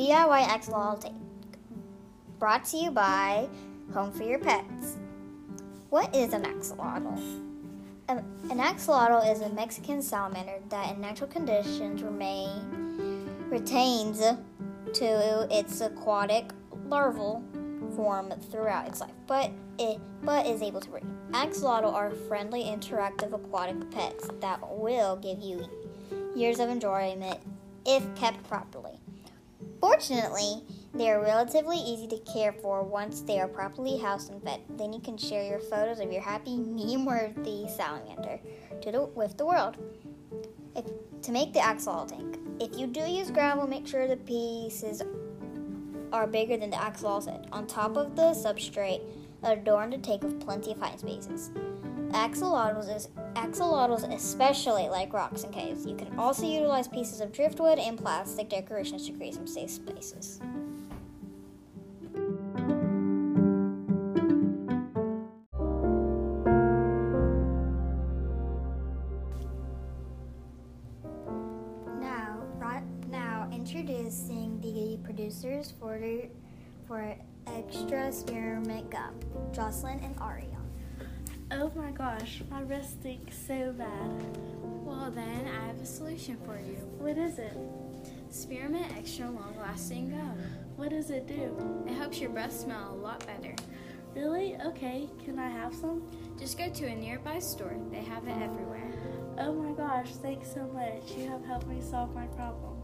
DIY axolotl tank. Brought to you by Home for Your Pets. What is an axolotl? An axolotl is a Mexican salamander that, in natural conditions, remain retains to its aquatic larval form throughout its life, but it but is able to breathe. Axolotl are friendly, interactive aquatic pets that will give you years of enjoyment if kept properly. Fortunately, they are relatively easy to care for once they are properly housed and fed. Then you can share your photos of your happy, meme-worthy salamander the, with the world. If, to make the axolotl tank, if you do use gravel, make sure the pieces are bigger than the axolotl head. On top of the substrate, adorn the tank with plenty of hiding spaces. Axolotls, is, axolotls especially like rocks and caves. You can also utilize pieces of driftwood and plastic decorations to create some safe spaces. Now, right now, introducing the producers for for Extra Spearmint Gum, Jocelyn and Aria. Oh my gosh, my wrist stinks so bad. Well, then I have a solution for you. What is it? Spearmint Extra Long Lasting Gum. What does it do? It helps your breath smell a lot better. Really? Okay, can I have some? Just go to a nearby store, they have it everywhere. Oh my gosh, thanks so much. You have helped me solve my problem.